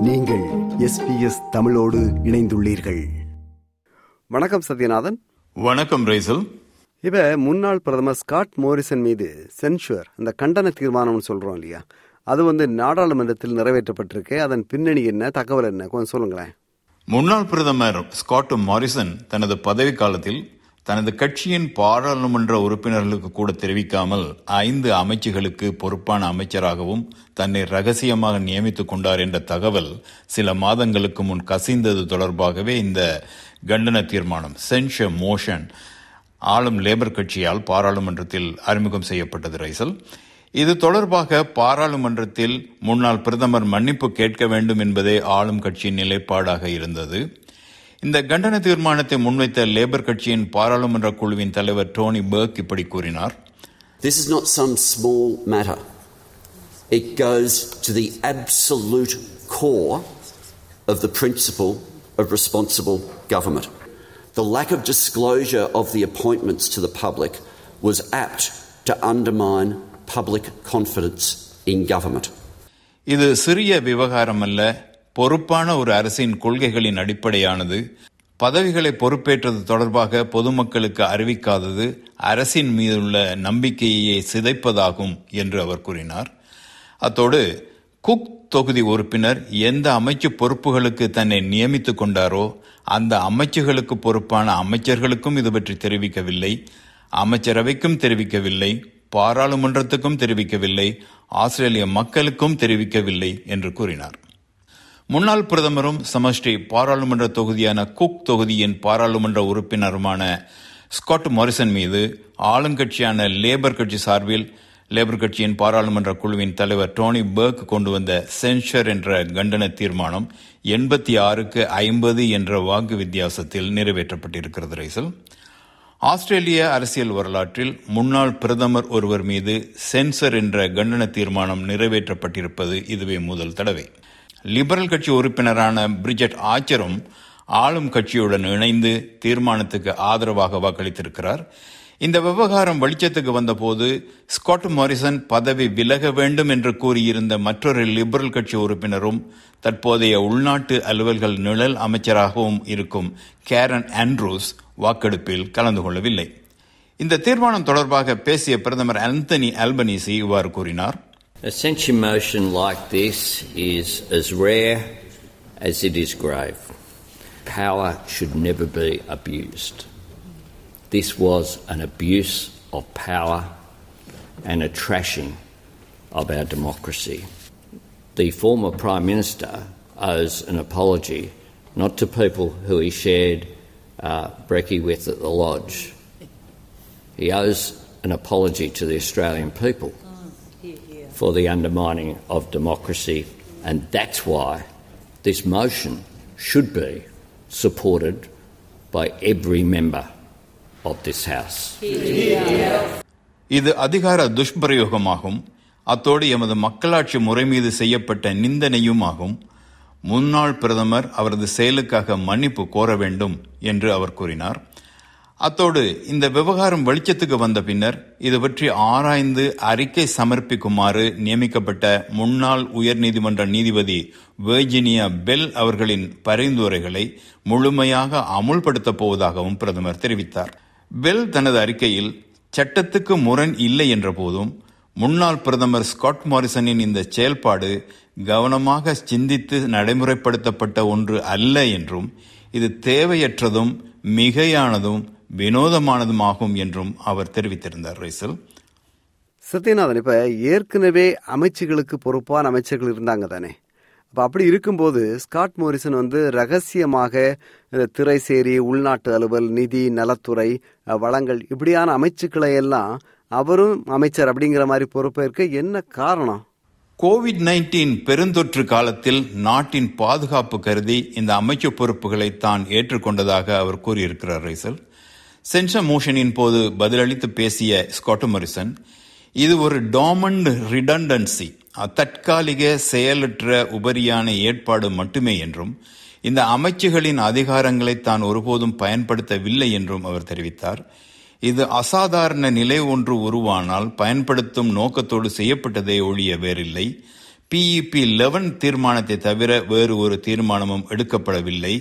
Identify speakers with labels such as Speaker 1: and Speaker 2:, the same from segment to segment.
Speaker 1: நீங்கள் எஸ்பிஎஸ் தமிழோடு இணைந்துள்ளீர்கள். வணக்கம் சத்யநாதன்.
Speaker 2: வணக்கம் ரைசல்
Speaker 1: இப்ப முன்னாள் பிரதமர் ஸ்காட் மோரிசன் மீது சென்ஷுவர் அந்த கண்டன தீர்மானம்னு சொல்றோம் இல்லையா? அது வந்து நாடாளுமன்றத்தில் நிறைவேற்றப்பட்டிருக்கு. அதன் பின்னணி என்ன தகவல் என்ன? கொஞ்சம் சொல்லுங்களேன்.
Speaker 2: முன்னாள் பிரதமர் ஸ்காட் மாரிசன் தனது பதவி காலத்தில் தனது கட்சியின் பாராளுமன்ற உறுப்பினர்களுக்கு கூட தெரிவிக்காமல் ஐந்து அமைச்சுகளுக்கு பொறுப்பான அமைச்சராகவும் தன்னை ரகசியமாக நியமித்துக் கொண்டார் என்ற தகவல் சில மாதங்களுக்கு முன் கசிந்தது தொடர்பாகவே இந்த கண்டன தீர்மானம் சென்ஷ மோஷன் ஆளும் லேபர் கட்சியால் பாராளுமன்றத்தில் அறிமுகம் செய்யப்பட்டது ரைசல். இது தொடர்பாக பாராளுமன்றத்தில் முன்னாள் பிரதமர் மன்னிப்பு கேட்க வேண்டும் என்பதே ஆளும் கட்சியின் நிலைப்பாடாக இருந்தது. இந்த கண்டன தீர்மானத்தை முன்வைத்த லேபர் கட்சியின் பாராளுமன்ற குழுவின் தலைவர் டோனி பர்க் இப்படி கூறினார்
Speaker 3: This is not some small matter. It goes to the absolute core of the principle of responsible government. The lack of disclosure of the appointments to the public was apt to undermine public confidence in government.
Speaker 2: இது சிறிய விவகாரம் அல்ல பொறுப்பான ஒரு அரசின் கொள்கைகளின் அடிப்படையானது பதவிகளை பொறுப்பேற்றது தொடர்பாக பொதுமக்களுக்கு அறிவிக்காதது அரசின் மீதுள்ள நம்பிக்கையை சிதைப்பதாகும் என்று அவர் கூறினார். அத்தோடு குக் தொகுதி உறுப்பினர் எந்த அமைச்சு பொறுப்புகளுக்கு தன்னை நியமித்துக் கொண்டாரோ அந்த அமைச்சுகளுக்கு பொறுப்பான அமைச்சர்களுக்கும் இது பற்றி தெரிவிக்கவில்லை அமைச்சரவைக்கும் தெரிவிக்கவில்லை பாராளுமன்றத்துக்கும் தெரிவிக்கவில்லை ஆஸ்திரேலிய மக்களுக்கும் தெரிவிக்கவில்லை என்று கூறினார். முன்னாள் பிரதமரும் சமஷ்டி பாராளுமன்ற தொகுதியான குக் தொகுதியின் பாராளுமன்ற உறுப்பினருமான ஸ்காட் மாரிசன் மீது ஆளுங்கட்சியான லேபர் கட்சி சார்பில் லேபர் கட்சியின் பாராளுமன்ற குழுவின் தலைவர் டோனி பர்க் கொண்டு வந்த சென்ஷர் என்ற கண்டன தீர்மானம் எண்பத்தி ஆறுக்கு ஐம்பது என்ற வாக்கு வித்தியாசத்தில் நிறைவேற்றப்பட்டிருக்கிறது ரைசல். ஆஸ்திரேலிய அரசியல் வரலாற்றில் முன்னாள் பிரதமர் ஒருவர் மீது சென்சர் என்ற கண்டன தீர்மானம் நிறைவேற்றப்பட்டிருப்பது இதுவே முதல் தடவை. லிபரல் கட்சி உறுப்பினரான பிரிஜெட் ஆச்சரும் ஆளும் கட்சியுடன் இணைந்து தீர்மானத்துக்கு ஆதரவாக வாக்களித்திருக்கிறார். இந்த விவகாரம் வெளிச்சத்துக்கு வந்தபோது ஸ்காட் மாரிசன் பதவி விலக வேண்டும் என்று கூறியிருந்த மற்றொரு லிபரல் கட்சி உறுப்பினரும் தற்போதைய உள்நாட்டு அலுவல்கள் நிழல் அமைச்சராகவும் இருக்கும் கேரன் ஆண்ட்ரூஸ் வாக்கெடுப்பில் கலந்து கொள்ளவில்லை. இந்த தீர்மானம் தொடர்பாக பேசிய பிரதமர் ஆந்தனி அல்பனீசி இவ்வாறு கூறினார்.
Speaker 4: A censure motion like this is as rare as it is grave. Power should never be abused. This was an abuse of power and a trashing of our democracy. The former Prime Minister owes an apology not to people who he shared uh, brekkie with at the Lodge. He owes an apology to the Australian people for the undermining of democracy, and that's why this motion should be supported by every member of this House.
Speaker 2: இது அதிகார துஷ்பிரயோகமாகும் அத்தோடு எமது மக்களாட்சி முறை மீது செய்யப்பட்ட நிந்தனையும் ஆகும் முன்னாள் பிரதமர் அவரது செயலுக்காக மன்னிப்பு கோர வேண்டும் என்று அவர் கூறினார் அத்தோடு இந்த விவகாரம் வெளிச்சத்துக்கு வந்த பின்னர் இது பற்றி ஆராய்ந்து அறிக்கை சமர்ப்பிக்குமாறு நியமிக்கப்பட்ட முன்னாள் உயர்நீதிமன்ற நீதிபதி வேர்ஜினியா பெல் அவர்களின் பரிந்துரைகளை முழுமையாக அமுல்படுத்தப் போவதாகவும் பிரதமர் தெரிவித்தார். பெல் தனது அறிக்கையில் சட்டத்துக்கு முரண் இல்லை என்ற போதும் முன்னாள் பிரதமர் ஸ்காட் மாரிசனின் இந்த செயல்பாடு கவனமாக சிந்தித்து நடைமுறைப்படுத்தப்பட்ட ஒன்று அல்ல என்றும் இது தேவையற்றதும் மிகையானதும் வினோதமானதுமாகும் என்றும் அவர் தெரிவித்திருந்தார் ரைசல்.
Speaker 1: சத்யநாதன் இப்ப ஏற்கனவே அமைச்சுகளுக்கு பொறுப்பான அமைச்சர்கள் இருந்தாங்க தானே. அப்ப அப்படி இருக்கும்போது ஸ்காட் மோரிசன் வந்து ரகசியமாக இந்த திரைசேரி உள்நாட்டு அலுவல் நிதி நலத்துறை வளங்கள் இப்படியான அமைச்சுக்களை எல்லாம் அவரும் அமைச்சர் அப்படிங்கிற மாதிரி பொறுப்பேற்க என்ன காரணம்?
Speaker 2: கோவிட் நைன்டீன் பெருந்தொற்று காலத்தில் நாட்டின் பாதுகாப்பு கருதி இந்த அமைச்சு பொறுப்புகளை தான் ஏற்றுக்கொண்டதாக அவர் கூறியிருக்கிறார் ரைசல். சென்சர் மோஷனின் போது பதிலளித்து பேசிய ஸ்காட்டமரிசன் இது ஒரு டாமண்ட் ரிடண்டன்சி தற்காலிக செயலற்ற உபரியான ஏற்பாடு மட்டுமே என்றும் இந்த அமைச்சுகளின் அதிகாரங்களை தான் ஒருபோதும் பயன்படுத்தவில்லை என்றும் அவர் தெரிவித்தார். இது அசாதாரண நிலை ஒன்று உருவானால் பயன்படுத்தும் நோக்கத்தோடு செய்யப்பட்டதே ஒழிய வேறில்லை. பிஇபி லெவன் தீர்மானத்தை தவிர வேறு ஒரு தீர்மானமும் எடுக்கப்படவில்லை.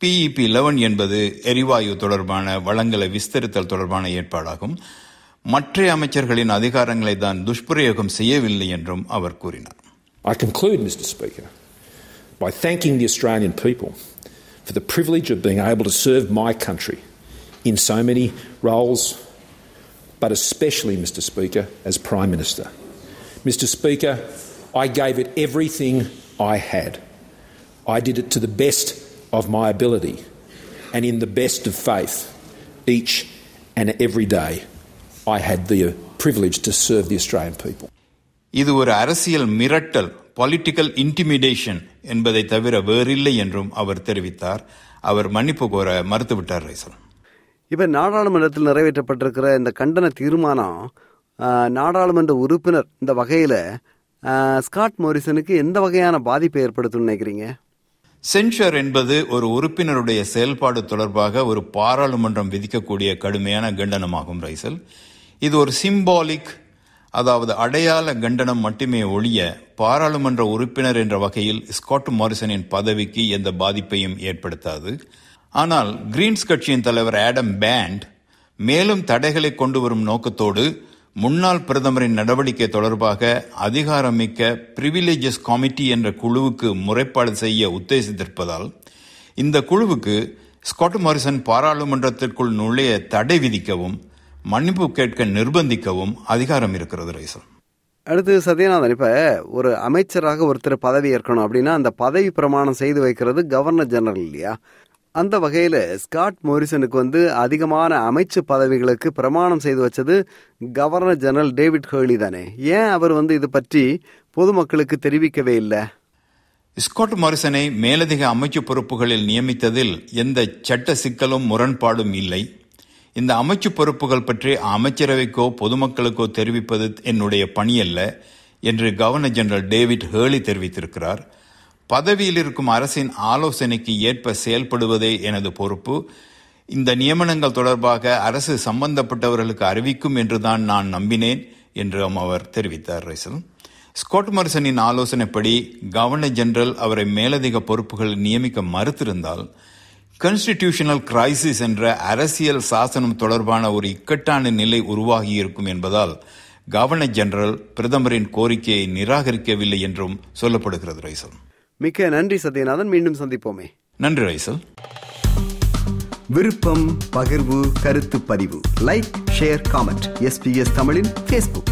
Speaker 2: பிஇபி லெவன் என்பது எரிவாயு தொடர்பான வளங்களை விஸ்தரித்தல் தொடர்பான ஏற்பாடாகும் மற்ற அமைச்சர்களின் அதிகாரங்களை தான் துஷ்பிரயோகம் செய்யவில்லை என்றும் அவர் கூறினார்
Speaker 5: I conclude, Mr. Speaker, by thanking the Australian people for the privilege of being able to serve my country in so many roles, but especially, Mr. Speaker, as Prime Minister. Mr. Speaker, I gave it everything I had. I did it to the best of my ability and in the best of faith. Each and every day, I had the privilege to serve the Australian people.
Speaker 2: இது ஒரு அரசியல் மிரட்டல் political intimidation என்பதை தவிர வேறில்லை என்றும் அவர் தெரிவித்தார் அவர் மன்னிப்பு கோர மறுத்துவிட்டார் ரைசல்
Speaker 1: இப்ப நாடாளுமன்றத்தில் நிறைவேற்றப்பட்டிருக்கிற இந்த கண்டன தீர்மானம் ஆஹ், நாடாளுமன்ற உறுப்பினர் இந்த வகையில ஆஹ், ஸ்காட் மோரிசனுக்கு எந்த வகையான பாதிப்பை ஏற்படுத்தும் நினைக்கிறீங்க
Speaker 2: சென்ஷர் என்பது ஒரு உறுப்பினருடைய செயல்பாடு தொடர்பாக ஒரு பாராளுமன்றம் விதிக்கக்கூடிய கடுமையான கண்டனமாகும் ரைசல். இது ஒரு சிம்பாலிக் அதாவது அடையாள கண்டனம் மட்டுமே ஒழிய பாராளுமன்ற உறுப்பினர் என்ற வகையில் ஸ்காட் மாரிசனின் பதவிக்கு எந்த பாதிப்பையும் ஏற்படுத்தாது. ஆனால் கிரீன்ஸ் கட்சியின் தலைவர் ஆடம் பேண்ட் மேலும் தடைகளை கொண்டு வரும் நோக்கத்தோடு முன்னாள் பிரதமரின் நடவடிக்கை தொடர்பாக அதிகாரமிக்க பிரிவிலேஜஸ் கமிட்டி என்ற குழுவுக்கு முறைப்பாடு செய்ய உத்தேசித்திருப்பதால் இந்த குழுவுக்கு ஸ்காட் மாரிசன் பாராளுமன்றத்திற்குள் நுழைய தடை விதிக்கவும் மன்னிப்பு கேட்க நிர்பந்திக்கவும் அதிகாரம் இருக்கிறது ரைசல்.
Speaker 1: அடுத்து சத்யநாதன் இப்ப ஒரு அமைச்சராக ஒருத்தர் பதவி ஏற்கணும் அப்படின்னா அந்த பதவி பிரமாணம் செய்து வைக்கிறது கவர்னர் ஜெனரல் இல்லையா? அந்த வகையில ஸ்காட் மோரிசனுக்கு வந்து அதிகமான அமைச்சு பதவிகளுக்கு பிரமாணம் செய்து வச்சது கவர்னர் ஜெனரல் டேவிட் ஹேர்லி தானே? ஏன் அவர் வந்து இது பற்றி பொதுமக்களுக்கு தெரிவிக்கவே இல்லை?
Speaker 2: ஸ்காட் மாரிசனை மேலதிக அமைச்சு பொறுப்புகளில் நியமித்ததில் எந்த சட்ட சிக்கலும் முரண்பாடும் இல்லை. இந்த அமைச்சு பொறுப்புகள் பற்றி அமைச்சரவைக்கோ பொதுமக்களுக்கோ தெரிவிப்பது என்னுடைய பணியல்ல என்று கவர்னர் ஜெனரல் டேவிட் ஹேர்லி தெரிவித்திருக்கிறார். பதவியில் இருக்கும் அரசின் ஆலோசனைக்கு ஏற்ப செயல்படுவதே எனது பொறுப்பு. இந்த நியமனங்கள் தொடர்பாக அரசு சம்பந்தப்பட்டவர்களுக்கு அறிவிக்கும் என்றுதான் நான் நம்பினேன் என்றும் அவர் தெரிவித்தார் ரைசல். ஸ்காட் மரிசனின் ஆலோசனைப்படி கவர்னர் ஜெனரல் அவரை மேலதிக பொறுப்புகள் நியமிக்க மறுத்திருந்தால் கன்ஸ்டிடியூஷனல் கிரைசிஸ் என்ற அரசியல் சாசனம் தொடர்பான ஒரு இக்கட்டான நிலை உருவாகியிருக்கும் என்பதால் கவர்னர் ஜெனரல் பிரதமரின் கோரிக்கையை நிராகரிக்கவில்லை என்றும் சொல்லப்படுகிறது ரைசல்.
Speaker 1: மிக்க நன்றி சத்யநாதன். மீண்டும் சந்திப்போமே.
Speaker 2: நன்றி ரைசல்.
Speaker 6: விருப்பம் பகிர்வு கருத்து பதிவு. Like share comment. எஸ்பிஎஸ் தமிழின் ஃபேஸ்புக்